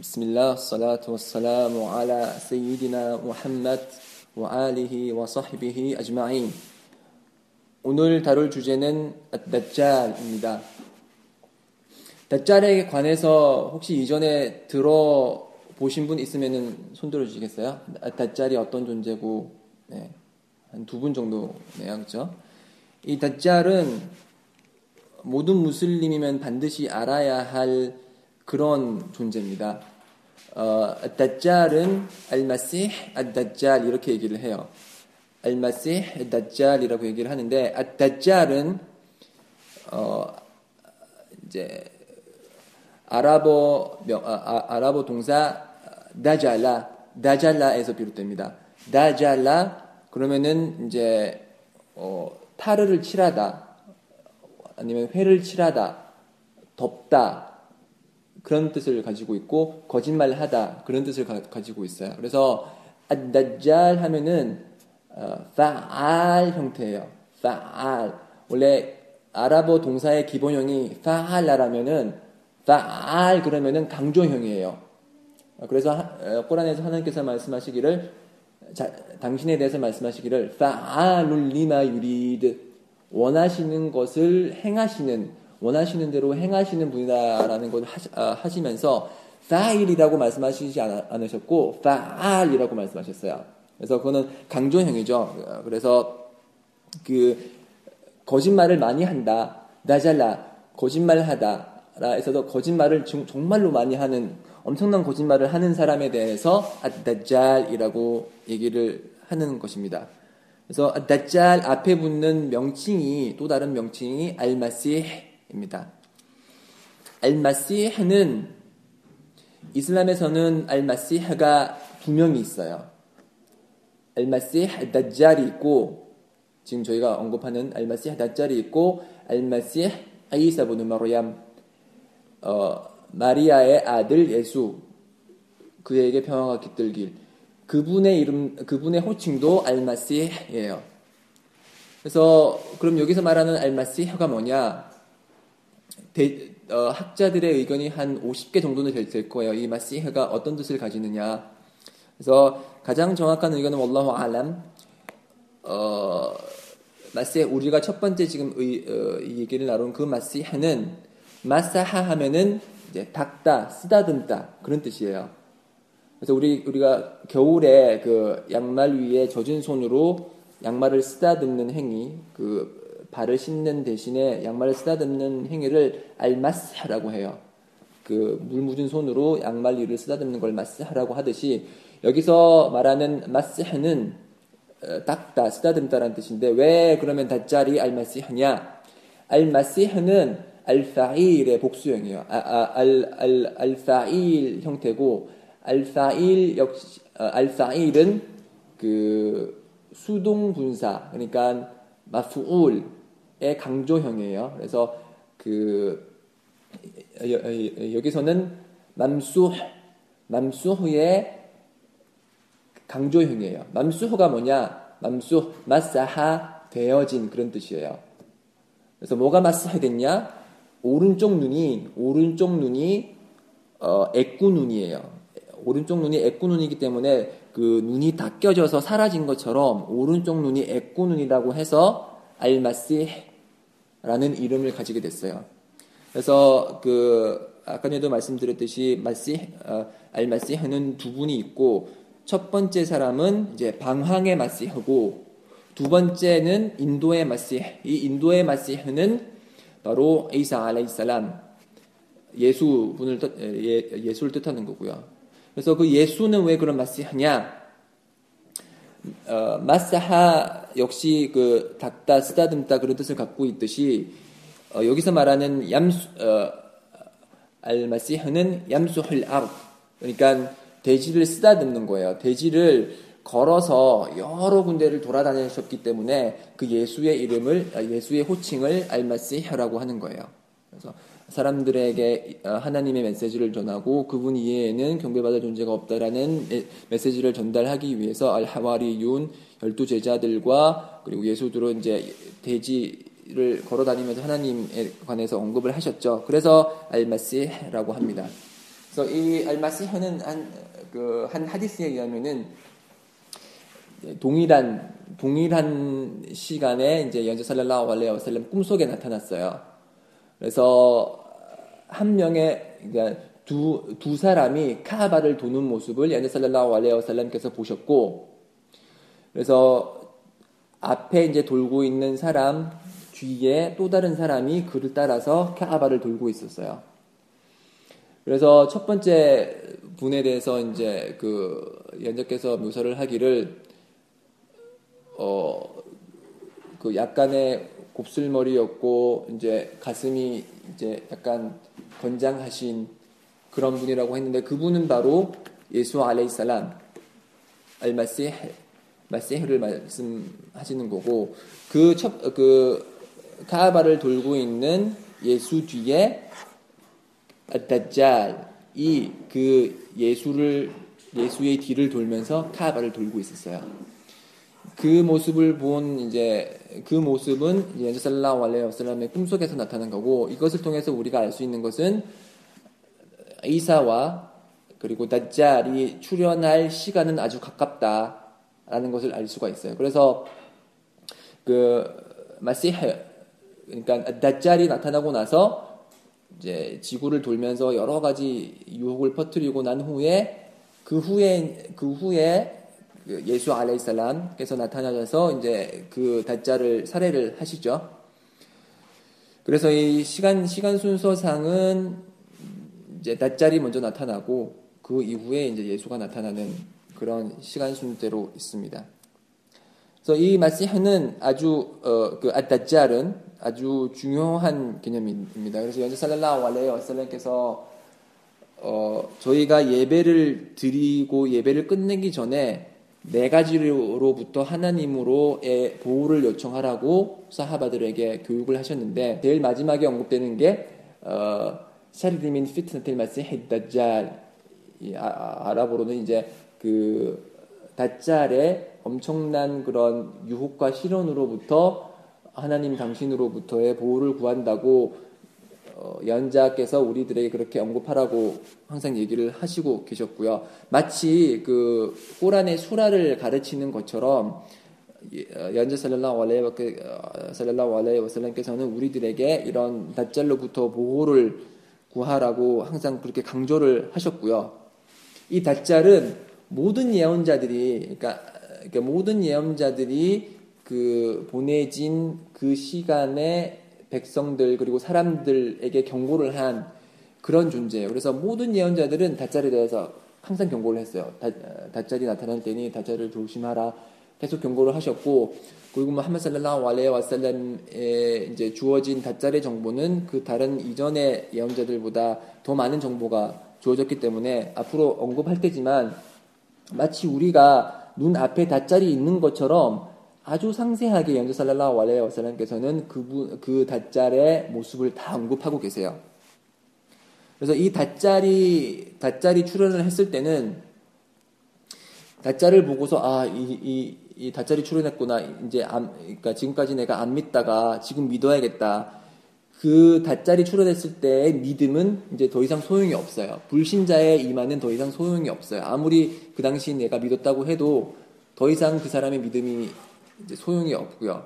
بسم الله الصلاة والسلام على سيدنا محمد وآله وصحبه أجمعين 오늘 다룰 주제는 다짤입니다. 다짤에 관해서 혹시 이전에 들어보신 분 있으면 손 들어주시겠어요? 다짤이 어떤 존재고 네, 한 두 분 정도네요. 그렇죠? 이 다짤은 모든 무슬림이면 반드시 알아야 할 그런 존재입니다. 어, 다짤은 알마시 아다짤 이렇게 얘기를 해요. 알마시 다짤이라고 얘기를 하는데 아다짤은 어, 이제 아랍어 명, 아, 아랍어 동사 다잘라 다잘라에서 비롯됩니다. 다잘라 그러면은 이제 어, 타르를 칠하다 아니면 회를 칠하다 덥다 그런 뜻을 가지고 있고 거짓말하다 그런 뜻을 가, 지고 있어요. 그래서 아다잘 하면은 어, 파알 형태예요. 파알 원래 아랍어 동사의 기본형이 파알라라면은 파알 그러면은 강조형이에요. 그래서 꼬란에서 하나님께서 말씀하시기를 자, 당신에 대해서 말씀하시기를 파알룰 리마 유리드 원하시는 것을 행하시는 원하시는 대로 행하시는 분이다라는 걸 하시, 면서 파일이라고 말씀하시지 않 으셨고 파알이라고 말씀하셨어요. 그래서 그거는 강조형이죠. 그래서 그 거짓말을 많이 한다. 나잘라 거짓말하다. 라 에서도 거짓말을 정말로 많이 하는 엄청난 거짓말을 하는 사람에 대해서 아다잘이라고 얘기를 하는 것입니다. 그래서 아다잘 앞에 붙는 명칭이 또 다른 명칭이 알마시 입니다. 알마시흐는 이슬람에서는 알마시흐가 두 명이 있어요. 알마시흐 다짤이 있고 지금 저희가 언급하는 알마시흐 다짤이 있고 알마시흐 아이사 부누 마리암 어, 마리아의 아들 예수 그에게 평화가 깃들길 그분의 이름 그분의 호칭도 알마시흐예요. 그래서 그럼 여기서 말하는 알마시흐가 뭐냐? 대, 어, 학자들의 의견이 한 50개 정도는 될, 될 거예요. 이 마시흐가 어떤 뜻을 가지느냐. 그래서 가장 정확한 의견은 wallahu 알람. 어, 마시흐 우리가 첫 번째 지금 의, 어, 이 얘기를 나눈 그 마시흐는 마사하 하면은 이제 닦다, 쓰다듬다 그런 뜻이에요. 그래서 우리 우리가 겨울에 그 양말 위에 젖은 손으로 양말을 쓰다듬는 행위, 그 발을 씻는 대신에 양말을 쓰다듬는 행위를 알마스하라고 해요. 그 물 묻은 손으로 양말 위를 쓰다듬는 걸 마스하라고 하듯이 여기서 말하는 마스하는 어, 닦다, 쓰다듬다라는 뜻인데 왜 그러면 다짜리 알마시하냐? 알마시하는 알파일의 복수형이에요. 아, 아, 알, 알, 알파일 형태고 알파일 역시 어, 알파일은 그 수동 분사 그러니까 마푸울 의 강조형이에요. 그래서 그 여기서는 맘수 맘수의 강조형이에요. 맘수가 뭐냐? 맘수 마사하 되어진 그런 뜻이에요. 그래서 뭐가 마사하 됐냐? 오른쪽 눈이 오른쪽 눈이 어, 애꾸 눈이에요. 오른쪽 눈이 애꾸 눈이기 때문에 그 눈이 다 껴져서 사라진 것처럼 오른쪽 눈이 애꾸 눈이라고 해서 알마시 라는 이름을 가지게 됐어요. 그래서 그 아까에도 말씀드렸듯이 마시 어, 알 마시하는 두 분이 있고 첫 번째 사람은 이제 방황의 마시하고 두 번째는 인도의 마시. 이 인도의 마시흐는 바로 이사 알라이살람 예수 분을 뜻, 예, 예수를 뜻하는 거고요. 그래서 그 예수는 왜 그런 마시하냐? 어, 마사하 역시 그 닦다 쓰다듬다 그런 뜻을 갖고 있듯이 어, 여기서 말하는 얌수 어, 알마시흐는 얌수할 아 그러니까 돼지를 쓰다듬는 거예요. 돼지를 걸어서 여러 군데를 돌아다니셨기 때문에 그 예수의 이름을 아, 예수의 호칭을 알마시흐라고 하는 거예요. 그래서 사람들에게 어, 하나님의 메시지를 전하고 그분 이외에는 경배받을 존재가 없다라는 메시지를 전달하기 위해서 알 하와리윤 열두 제자들과 그리고 예수들은 이제 대지를 걸어 다니면서 하나님에 관해서 언급을 하셨죠. 그래서 알마시라고 합니다. 그래서 이 알마시흐는 한, 그, 한 하디스에 의하면은 동일한, 동일한 시간에 이제 연재 살랄라hu 알레이 와살람 꿈속에 나타났어요. 그래서 한 명의, 그러니까 두, 두 사람이 카바를 도는 모습을 연재 살랄라hu 알레이 와살람께서 보셨고, 그래서 앞에 이제 돌고 있는 사람 뒤에 또 다른 사람이 그를 따라서 카바를 돌고 있었어요. 그래서 첫 번째 분에 대해서 이제 그 연자께서 묘사를 하기를 어 그 약간의 곱슬머리였고 이제 가슴이 이제 약간 건장하신 그런 분이라고 했는데 그분은 바로 예수 알레이살람 알마시 마세흐를 말씀하시는 거고 그첫그 카바를 돌고 있는 예수 뒤에 다짤이 그 예수를 예수의 뒤를 돌면서 카바를 돌고 있었어요. 그 모습을 본 이제 그 모습은 이제 살라우 알레이 와살람의 꿈속에서 나타난 거고 이것을 통해서 우리가 알 수 있는 것은 이사와 그리고 다짤이 출현할 시간은 아주 가깝다라는 것을 알 수가 있어요. 그래서 그 마시흐 그러니까 다짤이 나타나고 나서 이제 지구를 돌면서 여러 가지 유혹을 퍼뜨리고 난 후에 그 후에 그 후에 그 예수 알레이살람께서 나타나셔서 이제 그 다짜를 살해를 하시죠. 그래서 이 시간 시간 순서상은 이제 다짤이 먼저 나타나고 그 이후에 이제 예수가 나타나는 그런 시간 순대로 있습니다. 그래서 이 마시흐는 아주 어, 그 아다짤은 아주 중요한 개념입니다. 그래서 연재 살랄라hu 알레이 와살람께서 어, 저희가 예배를 드리고 예배를 끝내기 전에 네 가지로부터 하나님으로의 보호를 요청하라고 사하바들에게 교육을 하셨는데 제일 마지막에 언급되는 게 어, 샤리디민 피트나텔 마시 헤다짤. 아랍어로는 이제 그 다짤의 엄청난 그런 유혹과 실현으로부터 하나님 당신으로부터의 보호를 구한다고 어, 연자께서 우리들에게 그렇게 언급하라고 항상 얘기를 하시고 계셨고요. 마치 그 꼬란의 수라를 가르치는 것처럼 어, 연자 살랄라hu 알레이 와살람께서는 우리들에게 이런 다짤로부터 보호를 구하라고 항상 그렇게 강조를 하셨고요. 이 다짤은 모든 예언자들이 그러니까, 그러니까 모든 예언자들이 그 보내진 그 시간에 백성들 그리고 사람들에게 경고를 한 그런 존재예요. 그래서 모든 예언자들은 다짤에 대해서 항상 경고를 했어요. 다, 다짤이 나타날 때니 다짤을 조심하라. 계속 경고를 하셨고 그리고 무함마 살랄라hu 알레이 와살람에 이제 주어진 다짤의 정보는 그 다른 이전의 예언자들보다 더 많은 정보가 주어졌기 때문에 앞으로 언급할 때지만 마치 우리가 눈 앞에 다짤이 있는 것처럼 아주 상세하게 연주 살랄라hu 알레이 와살람께서는 그, 그 다짤의 모습을 다 언급하고 계세요. 그래서 이 다짤이, 다짤이 출연을 했을 때는 다짤을 보고서 아, 이, 이, 이 다짤이 출연했구나. 이제 안, 그러니까 지금까지 내가 안 믿다가 지금 믿어야겠다. 그 다짤이 출연했을 때의 믿음은 이제 더 이상 소용이 없어요. 불신자의 이만은 더 이상 소용이 없어요. 아무리 그 당시 내가 믿었다고 해도 더 이상 그 사람의 믿음이 이제 소용이 없고요.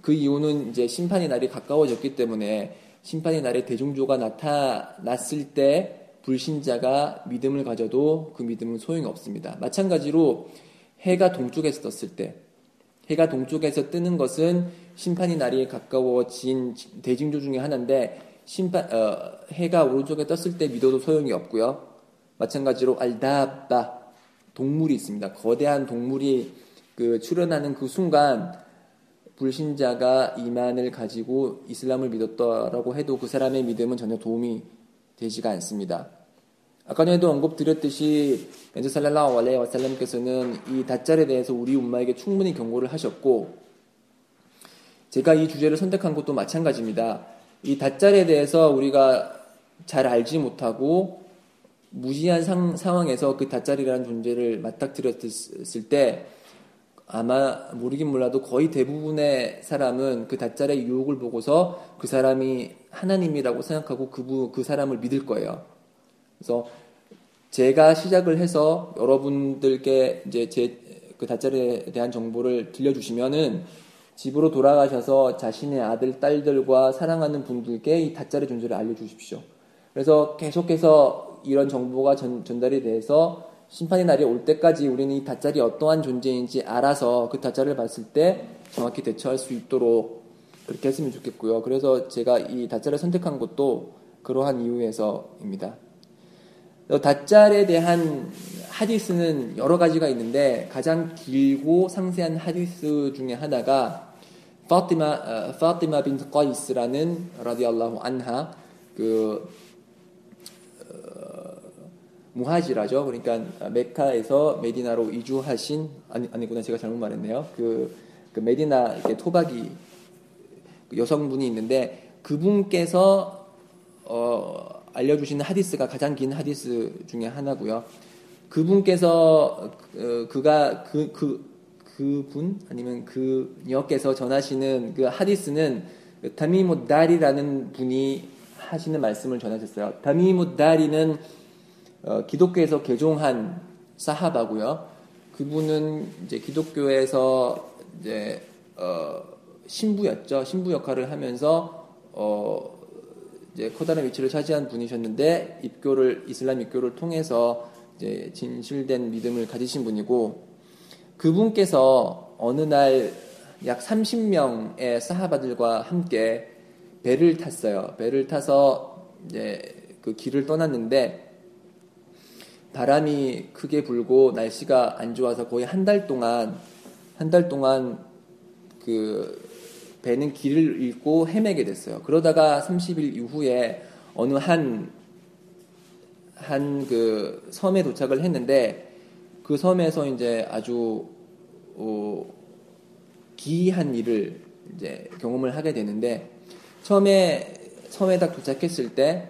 그 이유는 이제 심판의 날이 가까워졌기 때문에 심판의 날에 대중조가 나타났을 때 불신자가 믿음을 가져도 그 믿음은 소용이 없습니다. 마찬가지로 해가 동쪽에서 떴을 때 해가 동쪽에서 뜨는 것은 심판의 날이 가까워진 대징조 중에 하나인데 심판 어, 해가 오른쪽에 떴을 때 믿어도 소용이 없고요. 마찬가지로 알다바 동물이 있습니다. 거대한 동물이 그 출현하는 그 순간 불신자가 이만을 가지고 이슬람을 믿었다라고 해도 그 사람의 믿음은 전혀 도움이 되지가 않습니다. 아까 전에도 언급드렸듯이 엔저 살랄라hu 알레이 와살람께서는 이 다짤에 대해서 우리 um마에게 충분히 경고를 하셨고 제가 이 주제를 선택한 것도 마찬가지입니다. 이 다짤에 대해서 우리가 잘 알지 못하고 무시한 상, 상황에서 그 다짤이라는 존재를 맞닥뜨렸을 때 아마 모르긴 몰라도 거의 대부분의 사람은 그 다짤의 유혹을 보고서 그 사람이 하나님이라고 생각하고 그, 그 사람을 믿을 거예요. 그래서 제가 시작을 해서 여러분들께 이제 제 그 다짜리에 대한 정보를 들려주시면은 집으로 돌아가셔서 자신의 아들, 딸들과 사랑하는 분들께 이 다짜리 존재를 알려주십시오. 그래서 계속해서 이런 정보가 전, 전달이 돼서 심판의 날이 올 때까지 우리는 이 다짜리 어떠한 존재인지 알아서 그 다짜리를 봤을 때 정확히 대처할 수 있도록 그렇게 했으면 좋겠고요. 그래서 제가 이 다짜리를 선택한 것도 그러한 이유에서입니다. 다짤에 대한 하디스는 여러 가지가 있는데 가장 길고 상세한 하디스 중에 하나가 파티마 파티마 빈트 qais라는 라디알라후 안하 그 어, 무하지라죠. 그러니까 메카에서 메디나로 이주하신 아니 아니구나 제가 잘못 말했네요. 그, 그 메디나 이렇게 토박이 여성분이 있는데 그분께서 어 알려주신 하디스가 가장 긴 하디스 중에 하나고요. 그분께서 어, 그가 그, 그 그 분 아니면 그녀께서 전하시는 그 하디스는 다미무 다리라는 분이 하시는 말씀을 전하셨어요. 다미무 다리는 어, 기독교에서 개종한 사하바고요. 그분은 이제 기독교에서 이제 어, 신부였죠. 신부 역할을 하면서 어, 이제 커다란 위치를 차지한 분이셨는데 입교를 이슬람 입교를 통해서 이제 진실된 믿음을 가지신 분이고 그분께서 어느 날 약 30명의 사하바들과 함께 배를 탔어요. 배를 타서 이제 그 길을 떠났는데 바람이 크게 불고 날씨가 안 좋아서 거의 한 달 동안 한 달 동안 그 배는 길을 잃고 헤매게 됐어요. 그러다가 30일 이후에 어느 한, 한 그 섬에 도착을 했는데 그 섬에서 이제 아주, 어, 기이한 일을 이제 경험을 하게 되는데 처음에 섬에 딱 도착했을 때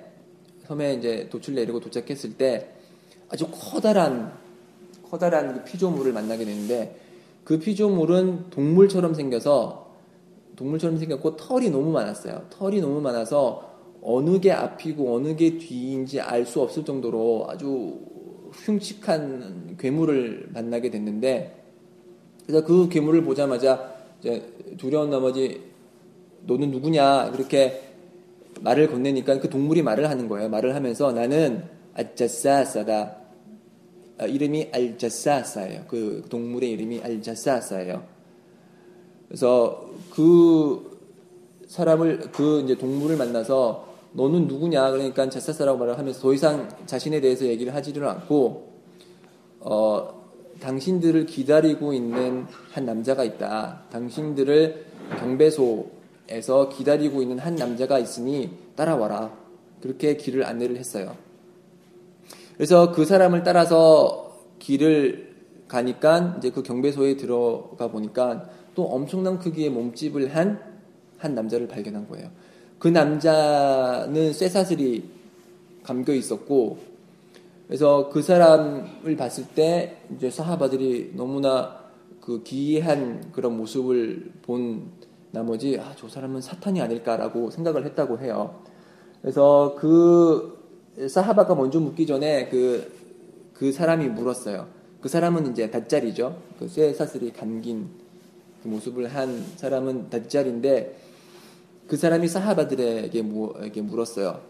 섬에 이제 도출 내리고 도착했을 때 아주 커다란 커다란 그 피조물을 만나게 되는데 그 피조물은 동물처럼 생겨서 동물처럼 생겼고 털이 너무 많았어요. 털이 너무 많아서 어느 게 앞이고 어느 게 뒤인지 알 수 없을 정도로 아주 흉측한 괴물을 만나게 됐는데 그래서 그 괴물을 보자마자 두려운 나머지 너는 누구냐 그렇게 말을 건네니까 그 동물이 말을 하는 거예요. 말을 하면서 나는 알자사사다. 아, 이름이 알자사사예요. 그 동물의 이름이 알자사사예요. 그래서 그 사람을 그 이제 동물을 만나서 너는 누구냐 그러니까 자사사라고 말을 하면서 더 이상 자신에 대해서 얘기를 하지를 않고 어 당신들을 기다리고 있는 한 남자가 있다. 당신들을 경배소에서 기다리고 있는 한 남자가 있으니 따라와라. 그렇게 길을 안내를 했어요. 그래서 그 사람을 따라서 길을 가니까 이제 그 경배소에 들어가 보니까 또 엄청난 크기의 몸집을 한, 한 남자를 발견한 거예요. 그 남자는 쇠사슬이 감겨 있었고, 그래서 그 사람을 봤을 때 이제 사하바들이 너무나 그 기이한 그런 모습을 본 나머지, 아, 저 사람은 사탄이 아닐까라고 생각을 했다고 해요. 그래서 그 사하바가 먼저 묻기 전에 그, 그 사람이 물었어요. 그 사람은 이제 닷자리죠. 그 쇠 사슬이 감긴 그 모습을 한 사람은 다짤인데 그 사람이 사하바들에게 물었어요.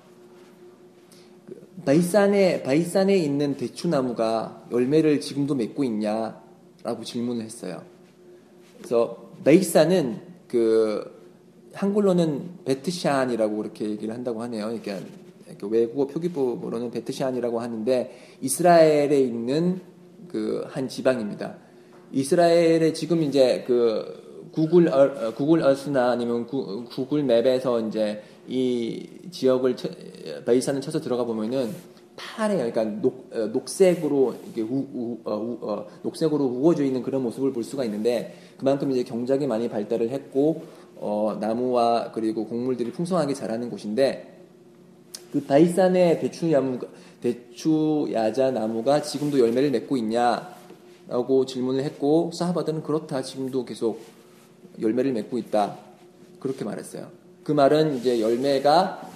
그 바이산에 바이산에 있는 대추나무가 열매를 지금도 맺고 있냐 라고 질문을 했어요. 그래서 바이산은 그 한글로는 베트샨이라고 그렇게 얘기를 한다고 하네요. 그러니까 외국어 표기법으로는 베트샨이라고 하는데 이스라엘에 있는 그 한 지방입니다. 이스라엘에 지금 이제 그 구글 어, 구글 어스나 아니면 구, 구글 맵에서 이제 이 지역을 베이산을 쳐서 들어가 보면은 파래요. 그러니까 녹, 어, 녹색으로 이게 우, 우, 어, 우, 어, 녹색으로 우거져 있는 그런 모습을 볼 수가 있는데 그만큼 이제 경작이 많이 발달을 했고 어, 나무와 그리고 곡물들이 풍성하게 자라는 곳인데 그 바이산의 대추 야무 대추 야자 나무가 지금도 열매를 맺고 있냐? 라고 질문을 했고 사하바들은 그렇다 지금도 계속 열매를 맺고 있다 그렇게 말했어요. 그 말은 이제 열매가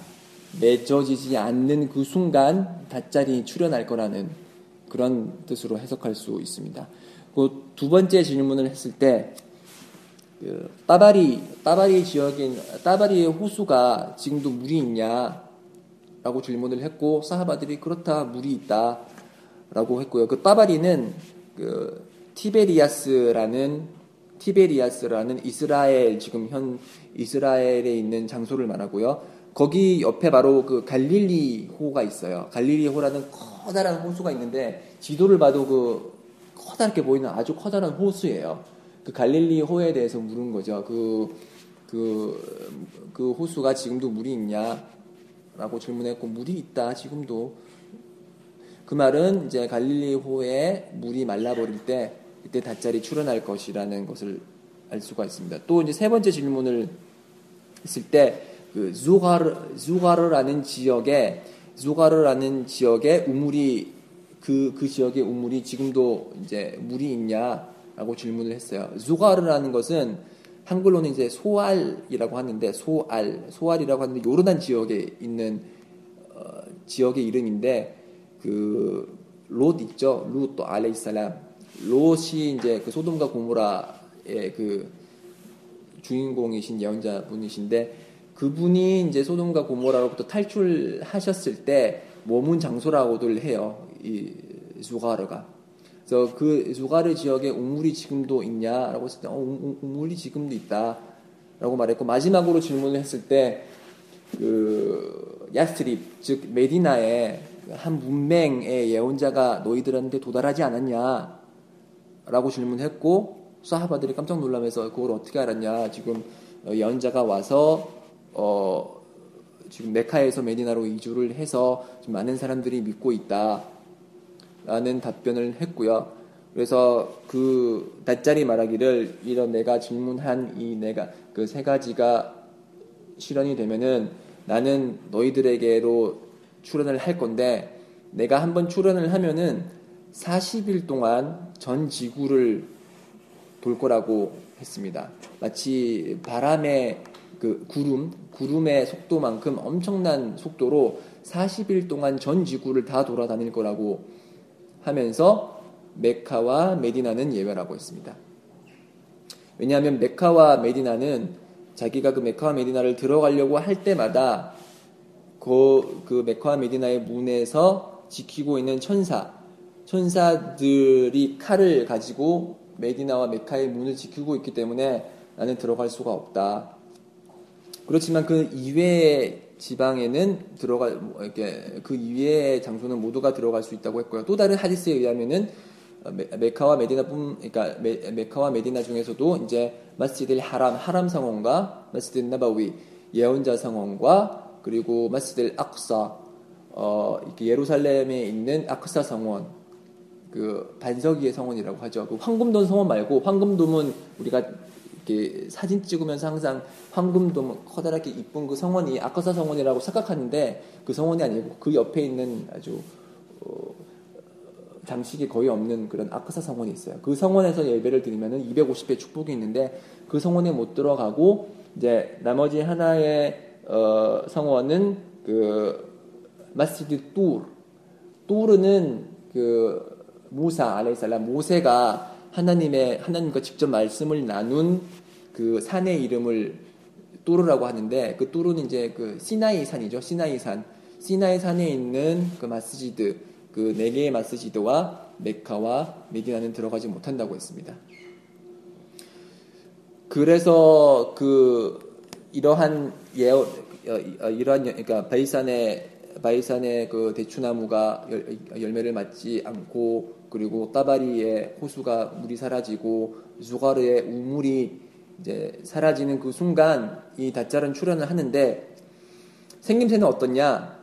맺어지지 않는 그 순간 다짜리 출현할 거라는 그런 뜻으로 해석할 수 있습니다. 그 두 번째 질문을 했을 때 그 따바리 따바리 지역인 따바리의 호수가 지금도 물이 있냐 라고 질문을 했고 사하바들이 그렇다 물이 있다 라고 했고요. 그 따바리는 그 티베리아스라는 티베리아스라는 이스라엘 지금 현 이스라엘에 있는 장소를 말하고요. 거기 옆에 바로 그 갈릴리 호가 있어요. 갈릴리 호라는 커다란 호수가 있는데 지도를 봐도 그 커다랗게 보이는 아주 커다란 호수예요. 그 갈릴리 호에 대해서 물은 거죠. 그, 그, 그 호수가 지금도 물이 있냐? 라고 질문했고, 물이 있다, 지금도. 그 말은 이제 갈릴리호에 물이 말라버릴 때, 그때 다짜리 출현할 것이라는 것을 알 수가 있습니다. 또 이제 세 번째 질문을 했을 때, 그 zu가르 zu가르라는 지역에 zu가르라는 지역에 우물이 그, 그 지역의 우물이 지금도 이제 물이 있냐라고 질문을 했어요. zu가르라는 것은 한글로는 이제 소알이라고 하는데 소알 소알이라고 하는데 요르단 지역에 있는 어, 지역의 이름인데 그 롯 있죠 롯또 알레이 살람 롯이 이제 그 소돔과 고모라의 그 주인공이신 예언자 분이신데 그분이 이제 소돔과 고모라로부터 탈출하셨을 때 머문 장소라고들 해요. 이 수가르가. 그래서 그 수가르 지역에 우물이 지금도 있냐라고 했을 때 어, 우물이 지금도 있다라고 말했고 마지막으로 질문을 했을 때그 야스트립 즉 메디나에 한 문맹의 예언자가 너희들한테 도달하지 않았냐라고 질문했고 사하바들이 깜짝 놀라면서 그걸 어떻게 알았냐? 지금 예언자가 와서 어, 지금 메카에서 메디나로 이주를 해서 많은 사람들이 믿고 있다 라는 답변을 했고요. 그래서 그 닷자리 말하기를 이런 내가 질문한 이 내가 그 세 가지가 실현이 되면은 나는 너희들에게로 출연을 할 건데 내가 한번 출연을 하면은 40일 동안 전 지구를 돌 거라고 했습니다. 마치 바람의 그 구름, 구름의 속도만큼 엄청난 속도로 40일 동안 전 지구를 다 돌아다닐 거라고 하면서 메카와 메디나는 예외라고 했습니다. 왜냐하면 메카와 메디나는 자기가 그 메카와 메디나를 들어가려고 할 때마다 그, 그 메카와 메디나의 문에서 지키고 있는 천사, 천사들이 칼을 가지고 메디나와 메카의 문을 지키고 있기 때문에 나는 들어갈 수가 없다. 그렇지만 그 이외의 지방에는 들어가 뭐 이렇게 그 이외의 장소는 모두가 들어갈 수 있다고 했고요. 또 다른 하디스에 의하면은 메카와 메디나뿐 그러니까 메, 카와 메디나 중에서도 이제 마스지드 하람 하람 성원과 마스지드 나바위 예언자 성원과 그리고 마스지드 악사 어 이렇게 예루살렘에 있는 아크사 성원 그 반석이의 성원이라고 하죠. 그 황금돔 성원 말고 황금돔은 우리가 사진 찍으면서 항상 황금돔 커다랗게 이쁜 그 성원이 아카사 성원이라고 생각하는데 그 성원이 아니고 그 옆에 있는 아주 어, 장식이 거의 없는 그런 아카사 성원이 있어요. 그 성원에서 예배를 드리면은 250배 축복이 있는데 그 성원에 못 들어가고 이제 나머지 하나의 어, 성원은 그 마스지드 뚜르 뚜르는 그 무사 알레살람 모세가 하나님의 하나님과 직접 말씀을 나눈 그 산의 이름을 뚜르라고 하는데 그 뚜르는 이제 그 시나이 산이죠. 시나이 산. 시나이 산에 있는 그 마스지드 그 네 개의 마스지드와 메카와 메디나는 들어가지 못한다고 했습니다. 그래서 그 이러한 예 어, 어, 이러한 그러니까 바이산의 바이산의 그 대추나무가 열 매를 맺지 않고 그리고 따바리의 호수가 물이 사라지고 주가르의 우물이 이제 사라지는 그 순간 이 다짤은 출현을 하는데 생김새는 어떻냐?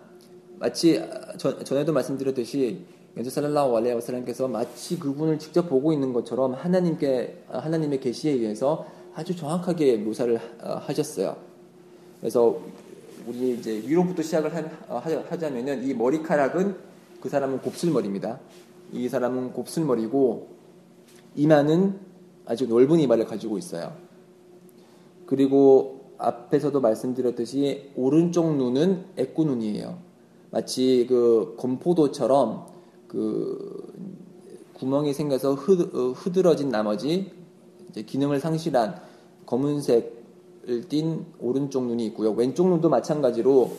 마치 전, 전에도 말씀드렸듯이 연주 살랄라hu 알레이 와살람께서 마치 그분을 직접 보고 있는 것처럼 하나님께 하나님의 계시에 의해서 아주 정확하게 묘사를 하셨어요. 그래서 우리 이제 위로부터 시작을 하자면은 이 머리카락은 그 사람은 곱슬머리입니다. 이 사람은 곱슬머리고 이마는 아주 넓은 이마를 가지고 있어요. 그리고 앞에서도 말씀드렸듯이 오른쪽 눈은 애꾸 눈이에요. 마치 그 건포도처럼 그 구멍이 생겨서 흐, 어, 드러진 나머지 기능을 상실한 검은색을 띤 오른쪽 눈이 있고요. 왼쪽 눈도 마찬가지로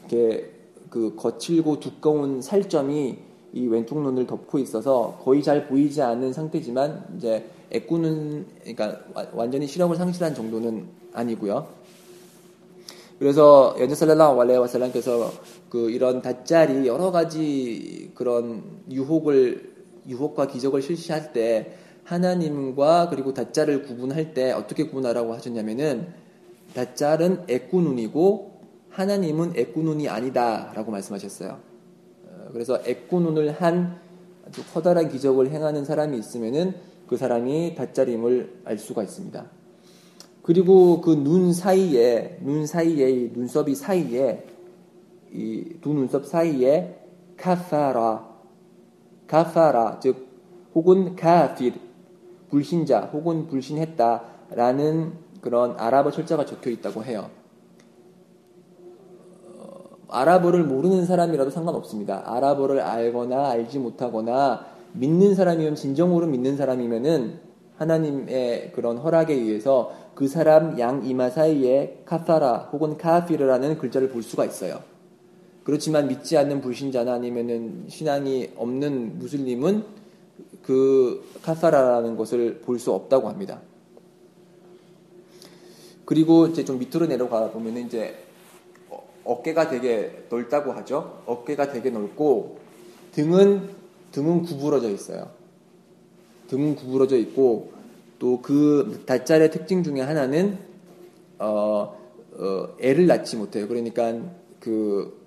이렇게 그 거칠고 두꺼운 살점이 이 왼쪽 눈을 덮고 있어서 거의 잘 보이지 않는 상태지만 이제 애꾸는 그러니까 완전히 시력을 상실한 정도는 아니고요. 그래서 연주살랄라 왈레 와살람께서 그 이런 다짜리 여러 가지 그런 유혹을 유혹과 기적을 실시할 때 하나님과 그리고 다짜를 구분할 때 어떻게 구분하라고 하셨냐면은 다짤은 애꾸눈이고 하나님은 애꾸눈이 아니다라고 말씀하셨어요. 어, 그래서 애꾸눈을 한 아주 커다란 기적을 행하는 사람이 있으면은 그 사람이 다짜림을 알 수가 있습니다. 그리고 그 눈 사이에 눈 사이에 눈썹이 사이에 이 두 눈썹 사이에 카파라 카파라 즉 혹은 카필 불신자 혹은 불신했다라는 그런 아랍어 철자가 적혀 있다고 해요. 어, 아랍어를 모르는 사람이라도 상관없습니다. 아랍어를 알거나 알지 못하거나 믿는 사람이면 진정으로 믿는 사람이면은 하나님의 그런 허락에 의해서 그 사람 양 이마 사이에 카파라 혹은 카피르라는 글자를 볼 수가 있어요. 그렇지만 믿지 않는 불신자나 아니면은 신앙이 없는 무슬림은 그 카파라라는 것을 볼 수 없다고 합니다. 그리고 이제 좀 밑으로 내려가 보면 이제 어, 어깨가 되게 넓다고 하죠. 어깨가 되게 넓고 등은 등은 구부러져 있어요. 등은 구부러져 있고 또그 다짤의 특징 중에 하나는 어, 어, 애를 낳지 못해요. 그러니까 그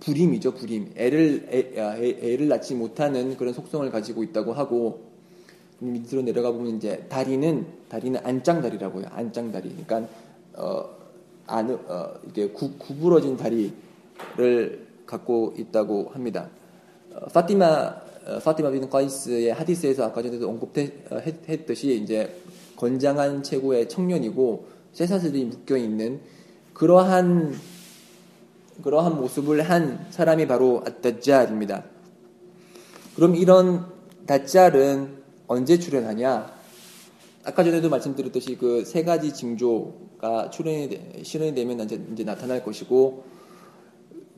불임이죠, 불임. 애를, 애, 아, 애, 를 낳지 못하는 그런 속성을 가지고 있다고 하고, 밑으로 내려가 보면 이제 다리는, 다리는 안짱다리라고요. 안짱다리. 그러니까, 어, 안, 어, 이게 구, 구부러진 다리를 갖고 있다고 합니다. 어, 파티마, 어, 파티마 빈 과이스의 하디스에서 아까 전에도 언급했듯이 이제 건장한 최고의 청년이고 쇠사슬이 묶여 있는 그러한 그러한 모습을 한 사람이 바로 아따짤입니다. 그럼 이런 다짤은 언제 출현하냐? 아까 전에도 말씀드렸듯이 그 세 가지 징조가 출현이 실현이 되면 이제, 이제 나타날 것이고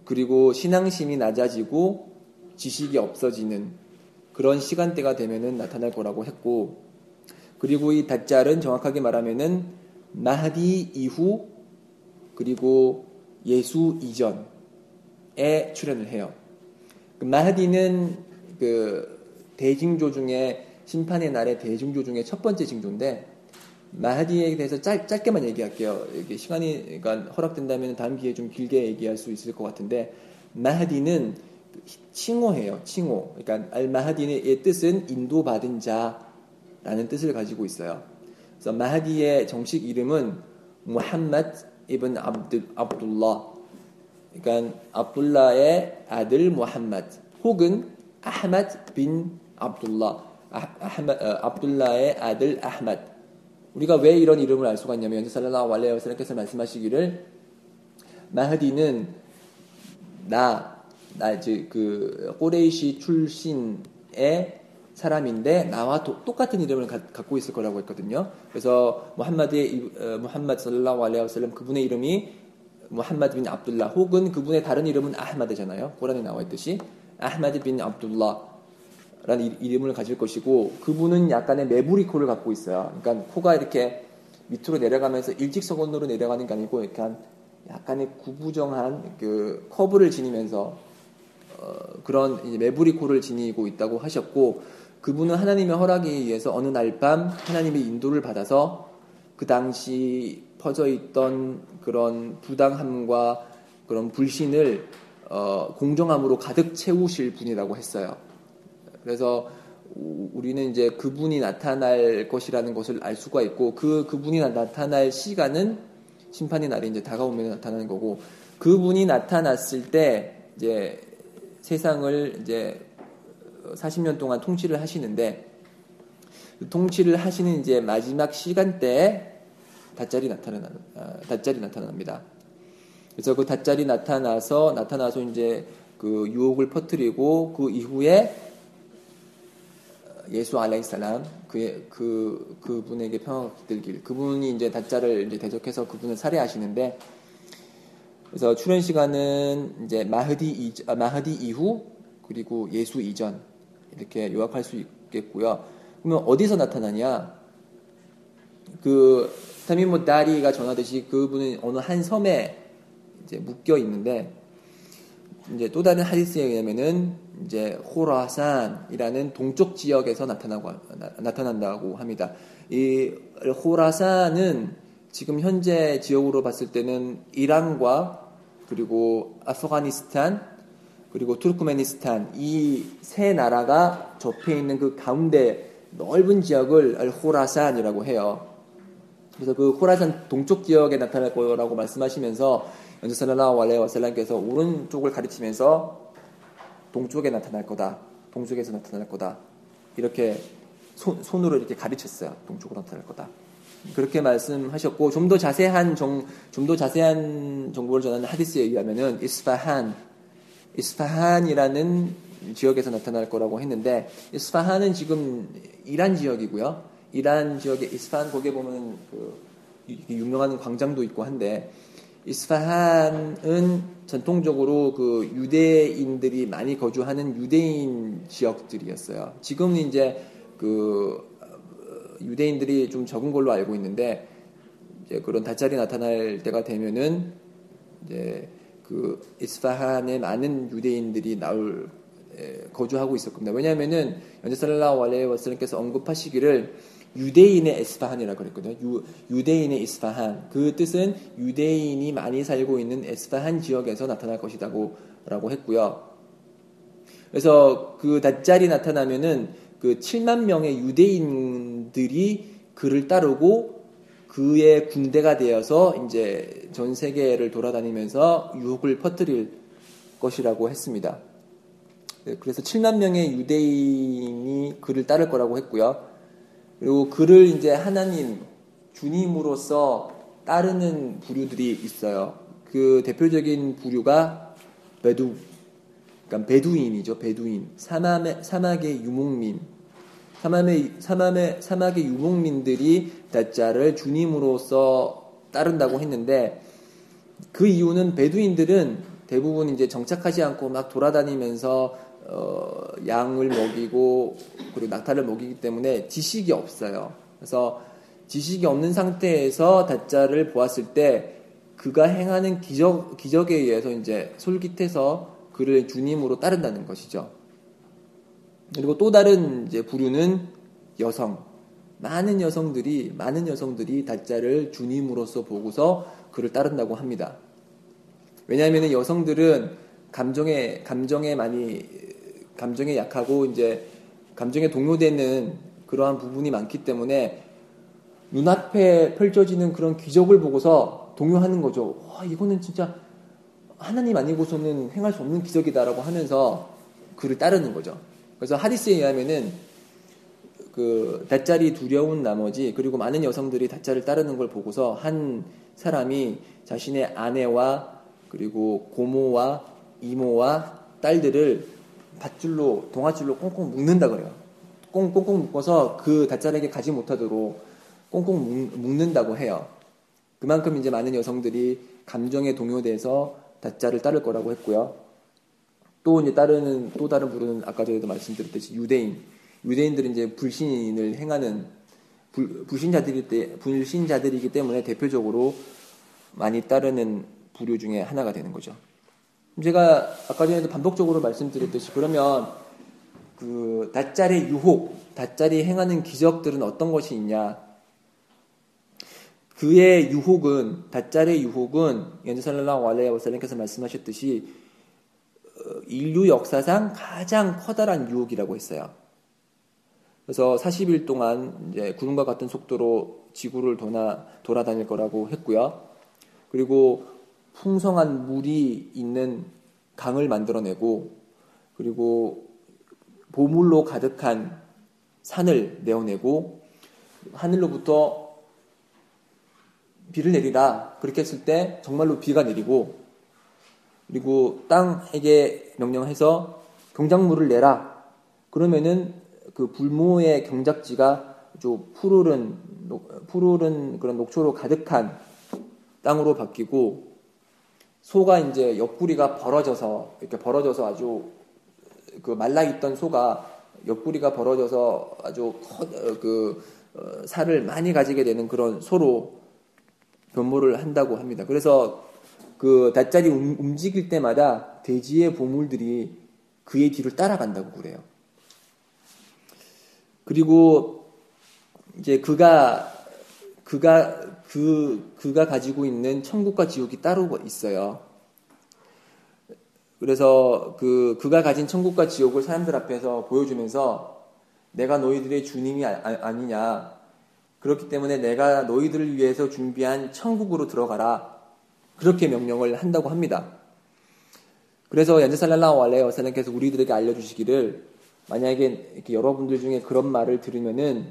그리고 신앙심이 낮아지고 지식이 없어지는 그런 시간대가 되면은 나타날 거라고 했고 그리고 이 다짤은 정확하게 말하면은 마하디 이후 그리고 예수 이전에 출연을 해요. 그 마하디는 그 대징조 중에 심판의 날의 대징조 중에 첫 번째 징조인데 마하디에 대해서 짧, 짧게만 얘기할게요. 이게 시간이 그러니까 허락된다면 다음 기회에 좀 길게 얘기할 수 있을 것 같은데 마하디는 칭호해요. 칭호. 그러니까 알 마하디의 뜻은 인도받은 자라는 뜻을 가지고 있어요. 그래서 마하디의 정식 이름은 무함마드 이븐 압드, 압둘라 그러니까 압둘라의 아들 무함마드 혹은 아흐마드 빈 압둘라 아흐마, 어, 압둘라의 아들 아흐마드 우리가 왜 이런 이름을 알 수가 있냐면 صلى الله عليه وسلم께서 말씀하시기를 마하디는 나, 나 이제 그 꾸라이시 출신의 사람인데 나와 도, 똑같은 이름을 가, 갖고 있을 거라고 했거든요. 그래서 무함마드의 어, 무함마드 صلى الله عليه وسلم 그분의 이름이 무함마드 빈 압둘라 혹은 그분의 다른 이름은 아흐마드잖아요. 꾸란에 나와 있듯이 아흐마드 빈 압둘라 라는 이름을 가질 것이고 그분은 약간의 메부리 코를 갖고 있어요. 그러니까 코가 이렇게 밑으로 내려가면서 일직선으로 내려가는 게 아니고 약간 약간의 구부정한 그 커브를 지니면서 어, 그런 메부리 코를 지니고 있다고 하셨고 그분은 하나님의 허락에 의해서 어느 날 밤 하나님의 인도를 받아서 그 당시 퍼져 있던 그런 부당함과 그런 불신을 어, 공정함으로 가득 채우실 분이라고 했어요. 그래서 우리는 이제 그분이 나타날 것이라는 것을 알 수가 있고 그 그분이 나타날 시간은 심판의 날이 이제 다가오면 나타나는 거고 그분이 나타났을 때 이제 세상을 이제 40년 동안 통치를 하시는데 통치를 하시는 이제 마지막 시간대에 다짤이 나타나 아, 다짤이 나타납니다. 그래서 그 다짤이 나타나서 나타나서 이제 그 유혹을 퍼뜨리고 그 이후에 예수 알라이살람 그의 그 그분에게 평화가 깃들길 그분이 이제 다짜를 이제 대적해서 그분을 살해하시는데 그래서 출현 시간은 이제 마흐디 이, 아, 마흐디 이후 그리고 예수 이전 이렇게 요약할 수 있겠고요. 그러면 어디서 나타나냐? 그 타미모 다리가 전하듯이 그분은 어느 한 섬에 이제 묶여 있는데 이제 또 다른 하디스에 의하면은 이제 호라산이라는 동쪽 지역에서 나타나고 나, 타난다고 합니다. 이 호라산은 지금 현재 지역으로 봤을 때는 이란과 그리고 아프가니스탄 그리고 투르크메니스탄 이 세 나라가 접해 있는 그 가운데 넓은 지역을 호라산이라고 해요. 그래서 그 호라산 동쪽 지역에 나타날 거라고 말씀하시면서 연주살라라hu 알레 와살람께서 오른쪽을 가리치면서 동쪽에 나타날 거다. 동쪽에서 나타날 거다. 이렇게 손, 손으로 이렇게 가르쳤어요. 동쪽으로 나타날 거다. 그렇게 말씀하셨고 좀 더 자세한 좀 더 자세한 정보를 전하는 하디스에 의하면은 이스파한 이스파한이라는 지역에서 나타날 거라고 했는데 이스파한은 지금 이란 지역이고요. 이란 지역의 이스파한 거기에 보면 그 유명한 광장도 있고 한데 이스파한은 전통적으로 그 유대인들이 많이 거주하는 유대인 지역들이었어요. 지금은 이제 그 유대인들이 좀 적은 걸로 알고 있는데 이제 그런 다짤이 나타날 때가 되면은 이제 그 이스파한에 많은 유대인들이 나올 거주하고 있을 겁니다. 왜냐하면은 연제살라 알레 와슬람께서 언급하시기를 유대인의 에스파한이라고 그랬거든요. 유, 대인의 이스파한. 그 뜻은 유대인이 많이 살고 있는 에스파한 지역에서 나타날 것이다고 라고 했고요. 그래서 그 다짤이 나타나면은 그 7만 명의 유대인 들이 그를 따르고 그의 군대가 되어서 이제 전 세계를 돌아다니면서 유혹을 퍼뜨릴 것이라고 했습니다. 네, 그래서 7만 명의 유대인이 그를 따를 거라고 했고요. 그리고 그를 이제 하나님, 주님으로서 따르는 부류들이 있어요. 그 대표적인 부류가 베두, 그러니까 베두인이죠. 베두인. 사막의, 사막의 유목민. 사막의, 사막의, 사막의 유목민들이 다짜를 주님으로서 따른다고 했는데 그 이유는 베두인들은 대부분 이제 정착하지 않고 막 돌아다니면서 어, 양을 먹이고 그리고 낙타를 먹이기 때문에 지식이 없어요. 그래서 지식이 없는 상태에서 다짜를 보았을 때 그가 행하는 기적, 기적에 의해서 이제 솔깃해서 그를 주님으로 따른다는 것이죠. 그리고 또 다른 이제 부류는 여성. 많은 여성들이, 많은 여성들이 다짜를 주님으로서 보고서 그를 따른다고 합니다. 왜냐하면 여성들은 감정에, 감정에 많이 감정에 약하고 이제 감정에 동요되는 그러한 부분이 많기 때문에 눈앞에 펼쳐지는 그런 기적을 보고서 동요하는 거죠. 와, 이거는 진짜 하나님 아니고서는 행할 수 없는 기적이다라고 하면서 그를 따르는 거죠. 그래서 하디스에 의하면은 그 다짜리 두려운 나머지 그리고 많은 여성들이 다짜를 따르는 걸 보고서 한 사람이 자신의 아내와 그리고 고모와 이모와 딸들을 밧줄로 동아줄로 꽁꽁 묶는다 그래요. 꽁꽁 묶어서 그 다짜에게 가지 못하도록 꽁꽁 묶는다고 해요. 그만큼 이제 많은 여성들이 감정에 동요돼서 다짜를 따를 거라고 했고요. 또 이제 따르는 또 다른 부류는 아까 전에도 말씀드렸듯이 유대인, 유대인들은 이제 불신을 행하는 불, 불신자들이 때 불신자들이기 때문에 대표적으로 많이 따르는 부류 중에 하나가 되는 거죠. 제가 아까 전에도 반복적으로 말씀드렸듯이 그러면 그 다짜리 유혹, 다짜리 행하는 기적들은 어떤 것이 있냐? 그의 유혹은 다짜리 유혹은 연주살라랑 알레 와살님께서 말씀하셨듯이 어, 인류 역사상 가장 커다란 유혹이라고 했어요. 그래서 40일 동안 이제 구름과 같은 속도로 지구를 도나, 돌아다닐 거라고 했고요. 그리고 풍성한 물이 있는 강을 만들어내고 그리고 보물로 가득한 산을 내어내고 하늘로부터 비를 내리라. 그렇게 했을 때 정말로 비가 내리고 그리고 땅에게 명령해서 경작물을 내라. 그러면은 그 불모의 경작지가 아주 푸르른 푸르른 그런 녹초로 가득한 땅으로 바뀌고 소가 이제 옆구리가 벌어져서 이렇게 벌어져서 아주 그 말라 있던 소가 옆구리가 벌어져서 아주 커, 그 어, 살을 많이 가지게 되는 그런 소로 변모를 한다고 합니다. 그래서 그 닷자리 움직일 때마다 대지의 보물들이 그의 뒤를 따라간다고 그래요. 그리고 이제 그가 그가 그 그가 가지고 있는 천국과 지옥이 따로 있어요. 그래서 그 그가 가진 천국과 지옥을 사람들 앞에서 보여주면서 내가 너희들의 주님이 아, 니냐 그렇기 때문에 내가 너희들을 위해서 준비한 천국으로 들어가라. 그렇게 명령을 한다고 합니다. 그래서 연제살랄라hu 알레 어살람께서 우리들에게 알려주시기를 만약에 여러분들 중에 그런 말을 들으면은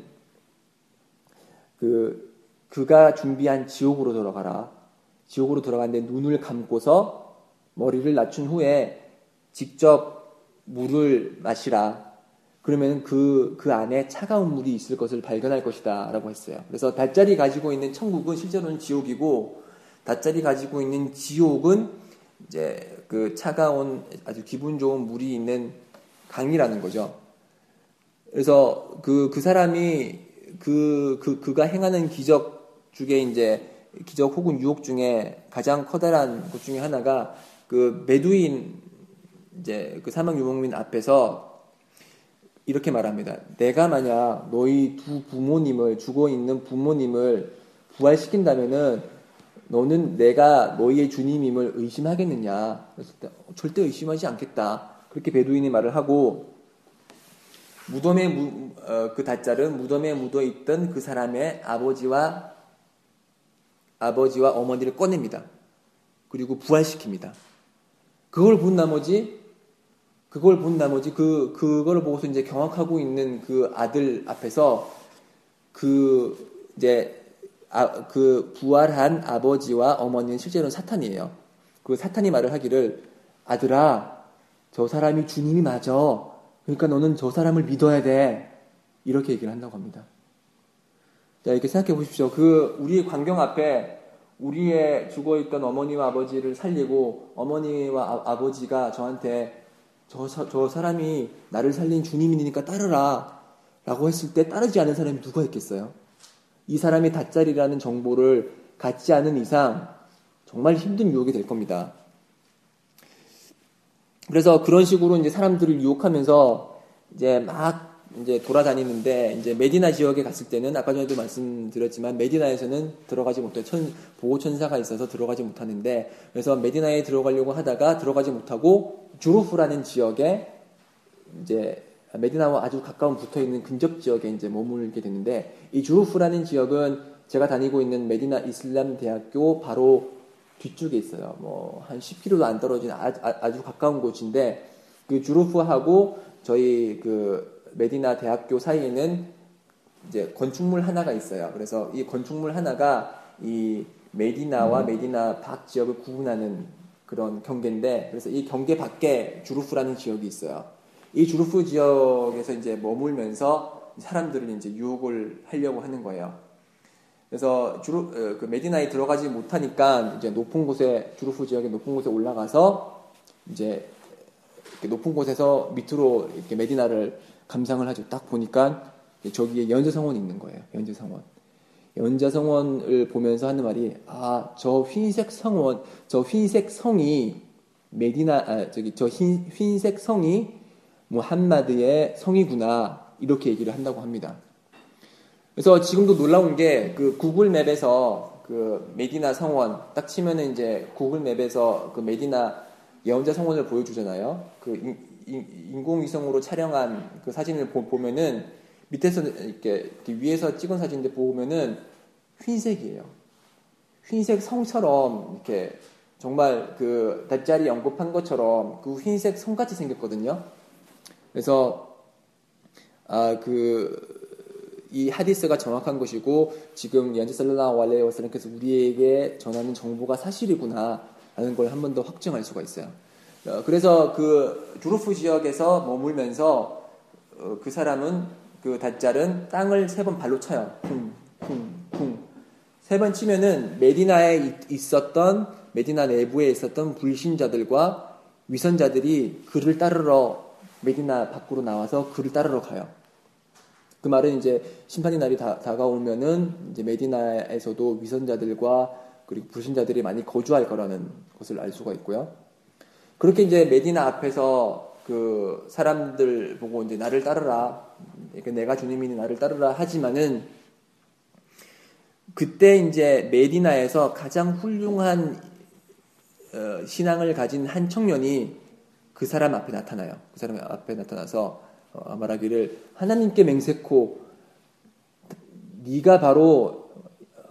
그 그가 준비한 지옥으로 들어가라. 지옥으로 들어가는데 눈을 감고서 머리를 낮춘 후에 직접 물을 마시라. 그러면 그, 그 안에 차가운 물이 있을 것을 발견할 것이다. 라고 했어요. 그래서 닷자리 가지고 있는 천국은 실제로는 지옥이고, 닷자리 가지고 있는 지옥은 이제 그 차가운 아주 기분 좋은 물이 있는 강이라는 거죠. 그래서 그, 그 사람이 그, 그, 그가 행하는 기적 중에 이제 기적 혹은 유혹 중에 가장 커다란 것 중에 하나가 그 메두인 이제 그 사망 유목민 앞에서 이렇게 말합니다. 내가 만약 너희 두 부모님을 죽어 있는 부모님을 부활시킨다면은 너는 내가 너희의 주님임을 의심하겠느냐? 그랬을 때 어, 절대 의심하지 않겠다. 그렇게 베두인이 말을 하고 무덤에 무, 어, 그 다짤은 무덤에 묻어 있던 그 사람의 아버지와 아버지와 어머니를 꺼냅니다. 그리고 부활시킵니다. 그걸 본 나머지 그걸 본 나머지 그 그걸 보고서 이제 경악하고 있는 그 아들 앞에서 그 이제 아, 그 부활한 아버지와 어머니는 실제로는 사탄이에요. 그 사탄이 말을 하기를 아들아 저 사람이 주님이 맞아. 그러니까 너는 저 사람을 믿어야 돼. 이렇게 얘기를 한다고 합니다. 자 이렇게 생각해 보십시오. 그 우리의 광경 앞에 우리의 죽어 있던 어머니와 아버지를 살리고 어머니와 아, 버지가 저한테 저, 저 사람이 나를 살린 주님이니까 따르라. 라고 했을 때 따르지 않은 사람이 누가 있겠어요? 이 사람이 다짜리라는 정보를 갖지 않은 이상 정말 힘든 유혹이 될 겁니다. 그래서 그런 식으로 이제 사람들을 유혹하면서 이제 막 이제 돌아다니는데 이제 메디나 지역에 갔을 때는 아까 전에도 말씀드렸지만 메디나에서는 들어가지 못해 천 보호 천사가 있어서 들어가지 못하는데 그래서 메디나에 들어가려고 하다가 들어가지 못하고 주루프라는 지역에 이제 메디나와 아주 가까운 붙어 있는 근접 지역에 이제 머물게 되는데 이 주루프라는 지역은 제가 다니고 있는 메디나 이슬람 대학교 바로 뒤쪽에 있어요. 뭐 한 10km도 안 떨어진 아주, 아주 가까운 곳인데 그 주루프하고 저희 그 메디나 대학교 사이에는 이제 건축물 하나가 있어요. 그래서 이 건축물 하나가 이 메디나와 음. 메디나 밖 지역을 구분하는 그런 경계인데 그래서 이 경계 밖에 주루프라는 지역이 있어요. 이 주루프 지역에서 이제 머물면서 사람들을 이제 유혹을 하려고 하는 거예요. 그래서 주루 어, 그 메디나에 들어가지 못하니까 이제 높은 곳에 주루프 지역의 높은 곳에 올라가서 이제 높은 곳에서 밑으로 이렇게 메디나를 감상을 하죠. 딱 보니까 저기에 연저성원이 있는 거예요. 연저성원. 연저성원을 보면서 하는 말이 아, 저 흰색 성원, 저 흰색 성이 메디나 아, 저기 저 흰, 흰색 성이 무함마드의 성이구나. 이렇게 얘기를 한다고 합니다. 그래서 지금도 놀라운 게 그 구글 맵에서 그 메디나 성원 딱 치면은 이제 구글 맵에서 그 메디나 예언자 성원을 보여주잖아요. 그 인공위성으로 촬영한 그 사진을 보, 면은 밑에서 이렇게, 위에서 찍은 사진인데 보면은 흰색이에요. 흰색 성처럼 이렇게 정말 그 닷자리 언급한 것처럼 그 흰색 성같이 생겼거든요. 그래서 아 그 이 하디스가 정확한 것이고 지금 연지 살라라hu 알레이 와살람께서 우리에게 전하는 정보가 사실이구나 라는 걸 한 번 더 확증할 수가 있어요. 어, 그래서 그 주루프 지역에서 머물면서 어, 그 사람은 그 다짤은 땅을 세 번 발로 쳐요. 쿵, 쿵, 쿵. 세 번 치면은 메디나에 있었던 메디나 내부에 있었던 불신자들과 위선자들이 그를 따르러 메디나 밖으로 나와서 그를 따르러 가요. 그 말은 이제 심판의 날이 다, 가오면은 이제 메디나에서도 위선자들과 그리고 불신자들이 많이 거주할 거라는 것을 알 수가 있고요. 그렇게 이제 메디나 앞에서 그 사람들 보고 이제 나를 따르라. 내가 주님이니 나를 따르라 하지만은 그때 이제 메디나에서 가장 훌륭한 어, 신앙을 가진 한 청년이 그 사람 앞에 나타나요. 그 사람 앞에 나타나서 어, 말하기를 하나님께 맹세코 네가 바로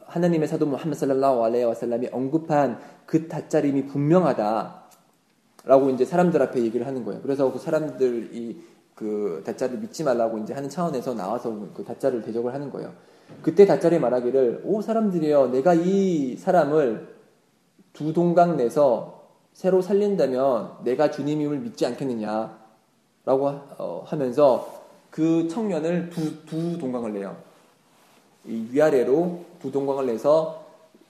하나님의 사도 무함마드 살랄라hu 알레이 와살람이 언급한 그 다짜림이 분명하다. 라고 이제 사람들 앞에 얘기를 하는 거예요. 그래서 그 사람들이 그 다짜를 믿지 말라고 이제 하는 차원에서 나와서 그 다짜를 대적을 하는 거예요. 그때 다짜리 말하기를 오 사람들이여 내가 이 사람을 두 동강 내서 새로 살린다면 내가 주님임을 믿지 않겠느냐 라고 어, 하면서 그 청년을 두, 두 동강을 내요. 이 위아래로 두 동강을 내서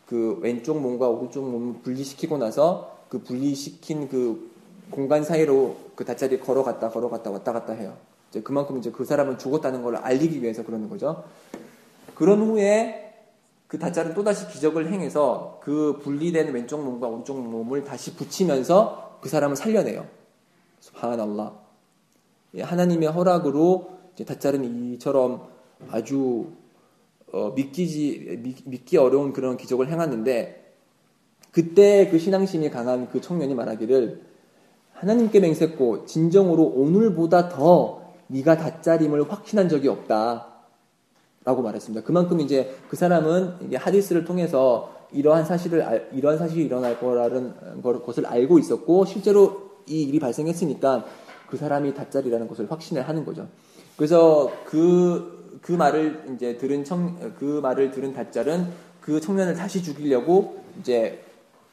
그 왼쪽 몸과 오른쪽 몸을 분리시키고 나서 그 분리시킨 그 공간 사이로 그 다짜리 걸어갔다 걸어갔다 왔다 갔다 해요. 이제 그만큼 이제 그 사람은 죽었다는 걸 알리기 위해서 그러는 거죠. 그런 후에 그 다짜는 또다시 기적을 행해서 그 분리된 왼쪽 몸과 오른쪽 몸을 다시 붙이면서 그 사람을 살려내요. subhanallah. 예, 하나님의 허락으로 다짜는 이처럼 아주 어, 믿기지 믿, 기 어려운 그런 기적을 행하는데 그때 그 신앙심이 강한 그 청년이 말하기를 하나님께 맹세코 진정으로 오늘보다 더 네가 다짜림을 확신한 적이 없다. 라고 말했습니다. 그만큼 이제 그 사람은 이게 하디스를 통해서 이러한 사실을 이러한 사실이 일어날 거라는 것을 알고 있었고 실제로 이 일이 발생했으니까 그 사람이 다짜리라는 것을 확신을 하는 거죠. 그래서 그, 그 말을 이제 들은 청, 그 말을 들은 다짤은 그 청년을 다시 죽이려고 이제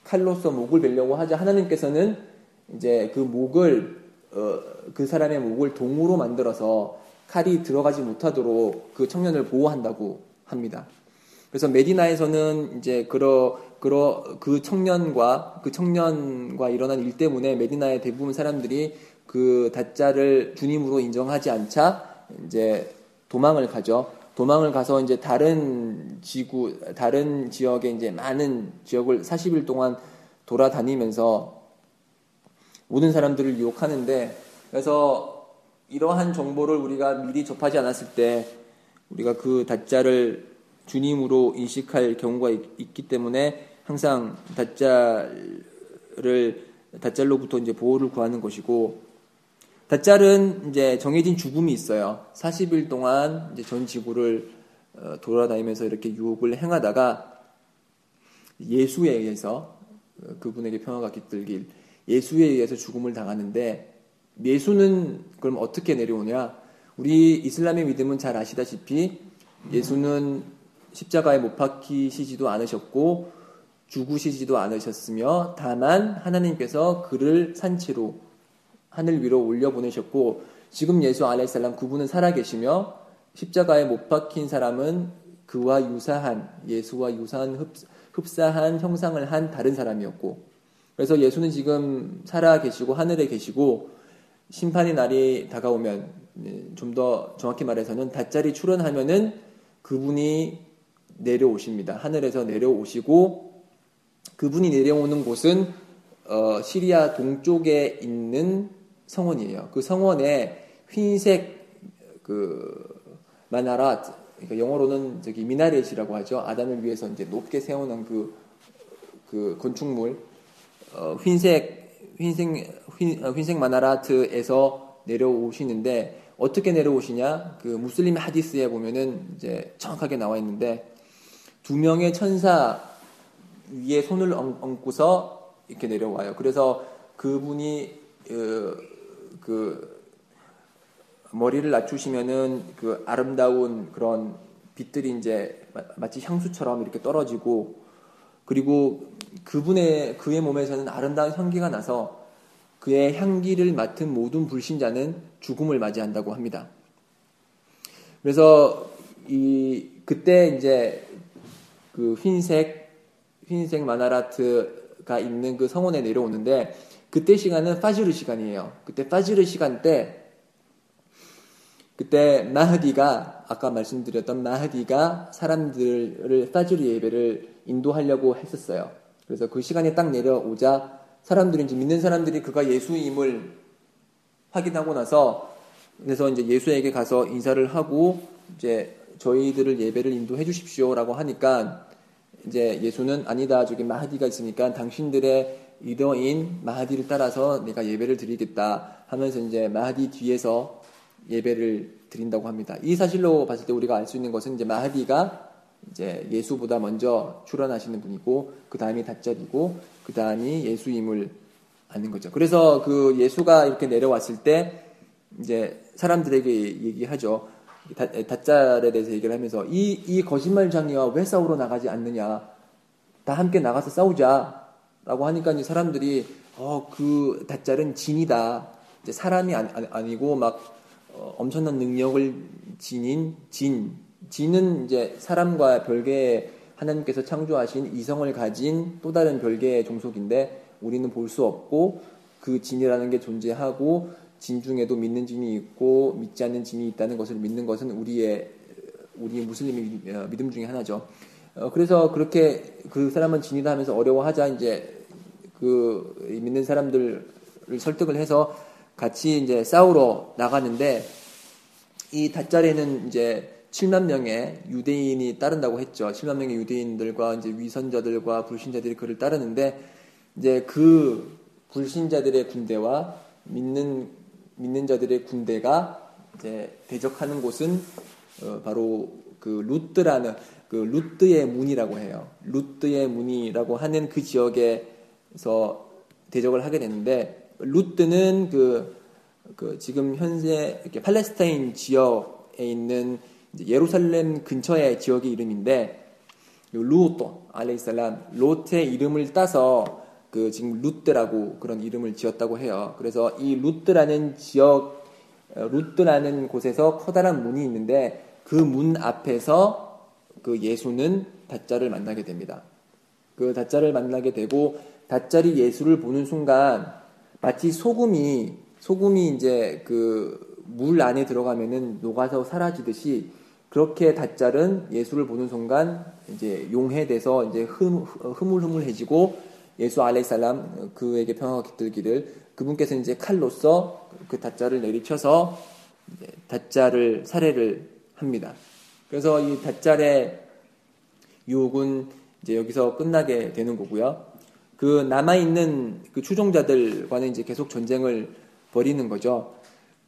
칼로서 목을 베려고 하자 하나님께서는 이제 그 목을, 어, 그 사람의 목을 동으로 만들어서 칼이 들어가지 못하도록 그 청년을 보호한다고 합니다. 그래서 메디나에서는 이제 그러 그러 그 청년과 그 청년과 일어난 일 때문에 메디나의 대부분 사람들이 그 다짜를 주님으로 인정하지 않자 이제 도망을 가죠. 도망을 가서 이제 다른 지구, 다른 지역에 이제 많은 지역을 40일 동안 돌아다니면서 모든 사람들을 유혹하는데 그래서 이러한 정보를 우리가 미리 접하지 않았을 때 우리가 그 다짜를 주님으로 인식할 경우가 있, 기 때문에 항상 다짜를 다짤로부터 이제 보호를 구하는 것이고 다짤은 이제 정해진 죽음이 있어요. 40일 동안 이제 전 지구를 어, 돌아다니면서 이렇게 유혹을 행하다가 예수에 의해서 어, 그분에게 평화가 깃들길 예수에 의해서 죽음을 당하는데 예수는 그럼 어떻게 내려오냐? 우리 이슬람의 믿음은 잘 아시다시피 예수는 십자가에 못 박히시지도 않으셨고 죽으시지도 않으셨으며 다만 하나님께서 그를 산채로 하늘 위로 올려 보내셨고 지금 예수 알레살람 그분은 살아 계시며 십자가에 못 박힌 사람은 그와 유사한 예수와 유사한 흡 사한 형상을 한 다른 사람이었고 그래서 예수는 지금 살아 계시고 하늘에 계시고 심판의 날이 다가오면 네, 좀더 정확히 말해서는 다짜리 출현하면은 그분이 내려오십니다. 하늘에서 내려오시고 그분이 내려오는 곳은 어, 시리아 동쪽에 있는 성원이에요. 그 성원에 흰색 그 마나라 그러니까 영어로는 저기 미나렛이라고 하죠. 아담을 위해서 이제 높게 세워놓은 그, 그 건축물 어, 흰색 흰색 흰, 어, 흰색 마나라트에서 내려오시는데 어떻게 내려오시냐? 그 무슬림 하디스에 보면은 이제 정확하게 나와 있는데 두 명의 천사 위에 손을 얹고서 이렇게 내려와요. 그래서 그분이 어, 그 머리를 낮추시면은 그 아름다운 그런 빛들이 이제 마치 향수처럼 이렇게 떨어지고 그리고 그분의 그의 몸에서는 아름다운 향기가 나서 그의 향기를 맡은 모든 불신자는 죽음을 맞이한다고 합니다. 그래서 이 그때 이제 그 흰색 흰색 마나라트가 있는 그 성원에 내려오는데 그때 시간은 파즈르 시간이에요. 그때 파즈르 시간 때 그때 마흐디가 아까 말씀드렸던 마흐디가 사람들을 파즈르 예배를 인도하려고 했었어요. 그래서 그 시간에 딱 내려오자 사람들이 이제 믿는 사람들이 그가 예수임을 확인하고 나서 그래서 이제 예수에게 가서 인사를 하고 이제 저희들을 예배를 인도해 주십시오라고 하니까 이제 예수는 아니다 저기 마하디가 있으니까 당신들의 리더인 마하디를 따라서 내가 예배를 드리겠다 하면서 이제 마하디 뒤에서 예배를 드린다고 합니다. 이 사실로 봤을 때 우리가 알 수 있는 것은 이제 마하디가 이제 예수보다 먼저 출현하시는 분이고 그 다음이 다짜리고 그 다음이 예수임을 아는 거죠. 그래서 그 예수가 이렇게 내려왔을 때 이제 사람들에게 얘기하죠. 다, 짤에 대해서 얘기를 하면서 이, 이 거짓말 장이와 왜 싸우러 나가지 않느냐. 다 함께 나가서 싸우자. 라고 하니까 이제 사람들이 어, 그 다짤은 진이다. 이제 사람이 아니, 고막 어, 엄청난 능력을 지닌 진. 진은 이제 사람과 별개의 하나님께서 창조하신 이성을 가진 또 다른 별개의 종속인데 우리는 볼 수 없고 그 진이라는 게 존재하고 진 중에도 믿는 진이 있고 믿지 않는 진이 있다는 것을 믿는 것은 우리의 우리 무슬림 어, 믿음 중에 하나죠. 어, 그래서 그렇게 그 사람은 진이다 하면서 어려워하자 이제 그 믿는 사람들을 설득을 해서 같이 이제 싸우러 나가는데 이 닷자리는 이제 7만 명의 유대인이 따른다고 했죠. 7만 명의 유대인들과 이제 위선자들과 불신자들이 그를 따르는데 이제 그 불신자들의 군대와 믿는 믿는 자들의 군대가 이제 대적하는 곳은 어, 바로 그 루트라는 그 루트의 문이라고 해요. 루트의 문이라고 하는 그 지역에서 대적을 하게 되는데 루트는 그, 그 지금 현재 이렇게 팔레스타인 지역에 있는 예루살렘 근처의 지역의 이름인데 루트 عليه السلام 로트의 이름을 따서 그 지금 루트라고 그런 이름을 지었다고 해요. 그래서 이 루트라는 지역 어, 루트라는 곳에서 커다란 문이 있는데 그 문 앞에서 그 예수는 닷잘을 만나게 됩니다. 그 닷잘을 만나게 되고 닷잘이 예수를 보는 순간 마치 소금이 소금이 이제 그 물 안에 들어가면은 녹아서 사라지듯이 그렇게 다짤은 예수를 보는 순간 이제 용해돼서 이제 흠, 흐물흐물해지고 예수 알레살람 그에게 평화가 깃들기를 그분께서 이제 칼로서 그 다짤을 내리쳐서 다짤을 살해를 합니다. 그래서 이 다짤의 유혹은 이제 여기서 끝나게 되는 거고요. 그 남아있는 그 추종자들과는 이제 계속 전쟁을 벌이는 거죠.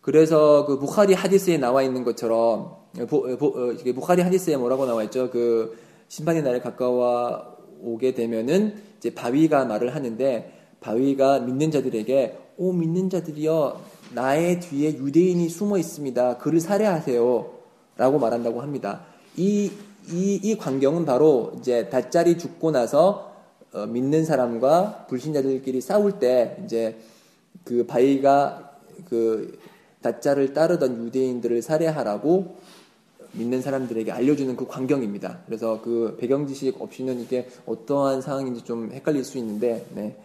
그래서 그 부카리 하디스에 나와 있는 것처럼 어, 부카리 하디스에 뭐라고 나와 있죠? 그 심판의 날에 가까워 오게 되면은 이제 바위가 말을 하는데 바위가 믿는 자들에게 오 믿는 자들이여 나의 뒤에 유대인이 숨어 있습니다. 그를 살해하세요 라고 말한다고 합니다. 이 이, 이 광경은 바로 이제 다짜리 죽고 나서 어, 믿는 사람과 불신자들끼리 싸울 때 이제 그 바위가 그 다짜를 따르던 유대인들을 살해하라고 믿는 사람들에게 알려주는 그 광경입니다. 그래서 그 배경 지식 없이는 이게 어떠한 상황인지 좀 헷갈릴 수 있는데, 네.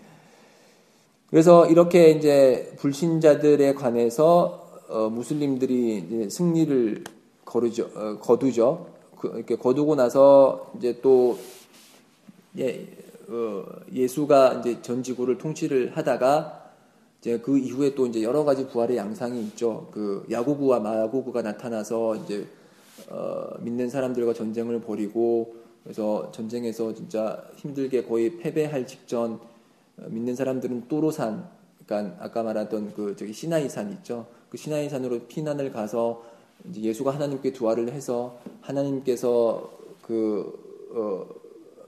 그래서 이렇게 이제 불신자들에 관해서 어, 무슬림들이 승리를 거르죠, 어, 거두죠. 그, 이렇게 거두고 나서 이제 또 예, 어, 예수가 이제 전 지구를 통치를 하다가 이제 그 이후에 또 이제 여러 가지 부활의 양상이 있죠. 그 야고구와 마야고구가 나타나서 이제 어, 믿는 사람들과 전쟁을 벌이고 그래서 전쟁에서 진짜 힘들게 거의 패배할 직전 어, 믿는 사람들은 또로산 그러니까 아까 말했던 그 저기 시나이산 있죠. 그 시나이산으로 피난을 가서 이제 예수가 하나님께 두화를 해서 하나님께서 그 어,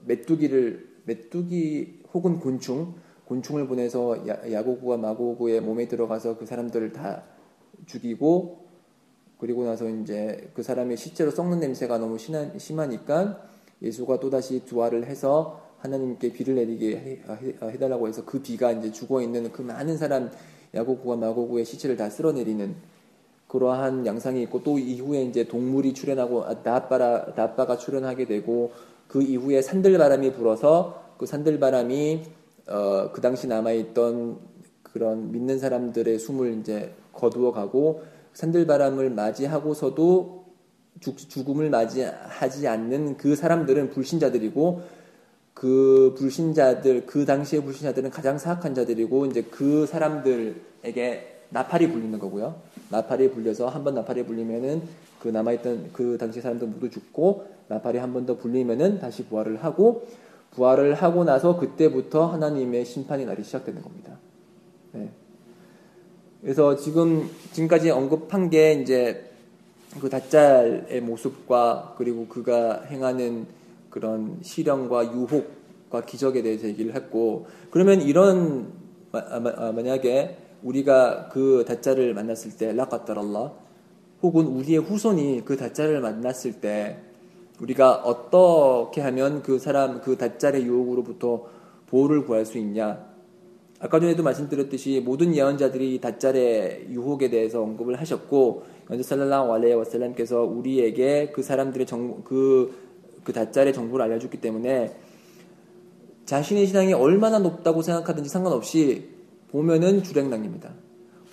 메뚜기를 메뚜기 혹은 곤충 곤충을 보내서 야, 고구와 마고구의 몸에 들어가서 그 사람들을 다 죽이고 그리고 나서 이제 그 사람이 실제로 썩는 냄새가 너무 심한, 심하니까 예수가 또다시 두화를 해서 하나님께 비를 내리게 해, 달라고 해서 그 비가 이제 죽어 있는 그 많은 사람 야고구와 마고구의 시체를 다 쓸어내리는 그러한 양상이 있고 또 이후에 이제 동물이 출현하고 나빠라 나빠가 출현하게 되고 그 이후에 산들바람이 불어서 그 산들바람이 어, 그 당시 남아있던 그런 믿는 사람들의 숨을 이제 거두어 가고 산들바람을 맞이하고서도 죽, 음을 맞이하지 않는 그 사람들은 불신자들이고 그 불신자들 그 당시의 불신자들은 가장 사악한 자들이고 이제 그 사람들에게 나팔이 불리는 거고요. 나팔이 불려서 한 번 나팔이 불리면은 그 남아있던 그 당시 사람들 모두 죽고 나팔이 한 번 더 불리면은 다시 부활을 하고 부활을 하고 나서 그때부터 하나님의 심판이 날이 시작되는 겁니다. 네. 그래서 지금 지금까지 언급한 게 이제 그 다짤의 모습과 그리고 그가 행하는 그런 시련과 유혹과 기적에 대해서 얘기를 했고 그러면 이런 아, 만약에 우리가 그 다짜를 만났을 때 라카따랄라 혹은 우리의 후손이 그 다짜를 만났을 때 우리가 어떻게 하면 그 사람 그 다짜의 유혹으로부터 보호를 구할 수 있냐 아까 전에도 말씀드렸듯이 모든 예언자들이 다짤의 유혹에 대해서 언급을 하셨고 연주 살랄라hu 알레이 와살람께서 우리에게 그 사람들의 정, 그, 그 다짤의 정보를 알려줬기 때문에 자신의 신앙이 얼마나 높다고 생각하든지 상관없이 보면은 주랭랑입니다.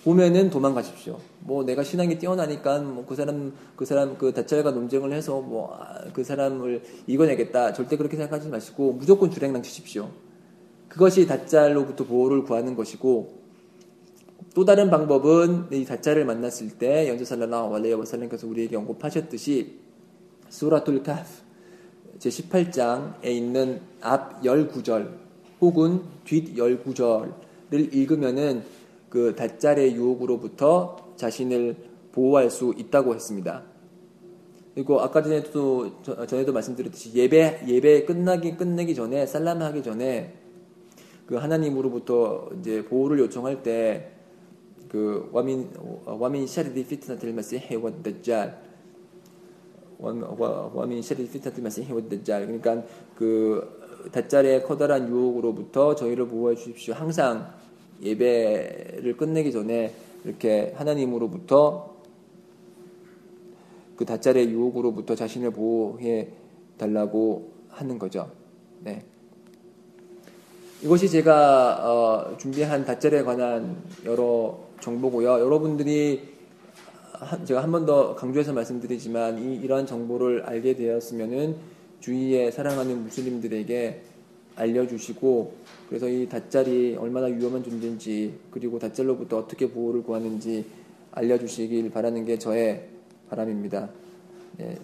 보면은 도망가십시오. 뭐 내가 신앙이 뛰어나니까 뭐 그 사람 그 사람 그 다짤과 논쟁을 해서 뭐 그 사람을 이겨내겠다 절대 그렇게 생각하지 마시고 무조건 주랭랑 치십시오. 그것이 다짤로부터 보호를 구하는 것이고 또 다른 방법은 이 다짤을 만났을 때 연주살라나 알레이 와살람께서 우리에게 언급하셨듯이 수라툴 카프 제 18장에 있는 앞 19절 혹은 뒷 19절을 읽으면은 그 다짤의 유혹으로부터 자신을 보호할 수 있다고 했습니다. 그리고 아까 전에도 전에도 말씀드렸듯이 예배 예배 끝나기 끝내기 전에 살람 하기 전에 그 하나님으로부터 이제 보호를 요청할 때 그 와민 ومن شر فتنة المسيح الدجال ومن شر فتنة المسيح الدجال 그러니까 그 다짤의 커다란 유혹으로부터 저희를 보호해 주십시오. 항상 예배를 끝내기 전에 이렇게 하나님으로부터 그 다짤의 유혹으로부터 자신을 보호해 달라고 하는 거죠. 네. 이것이 제가 어, 준비한 다짤에 관한 여러 정보고요. 여러분들이 제가 한 번 더 강조해서 말씀드리지만 이, 이러한 정보를 알게 되었으면은 주위에 사랑하는 무슬림들에게 알려주시고 그래서 이 다짤이 얼마나 위험한 존재인지 그리고 다짤로부터 어떻게 보호를 구하는지 알려주시길 바라는 게 저의 바람입니다. 네,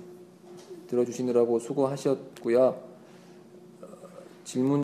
들어주시느라고 수고하셨고요. 어, 질문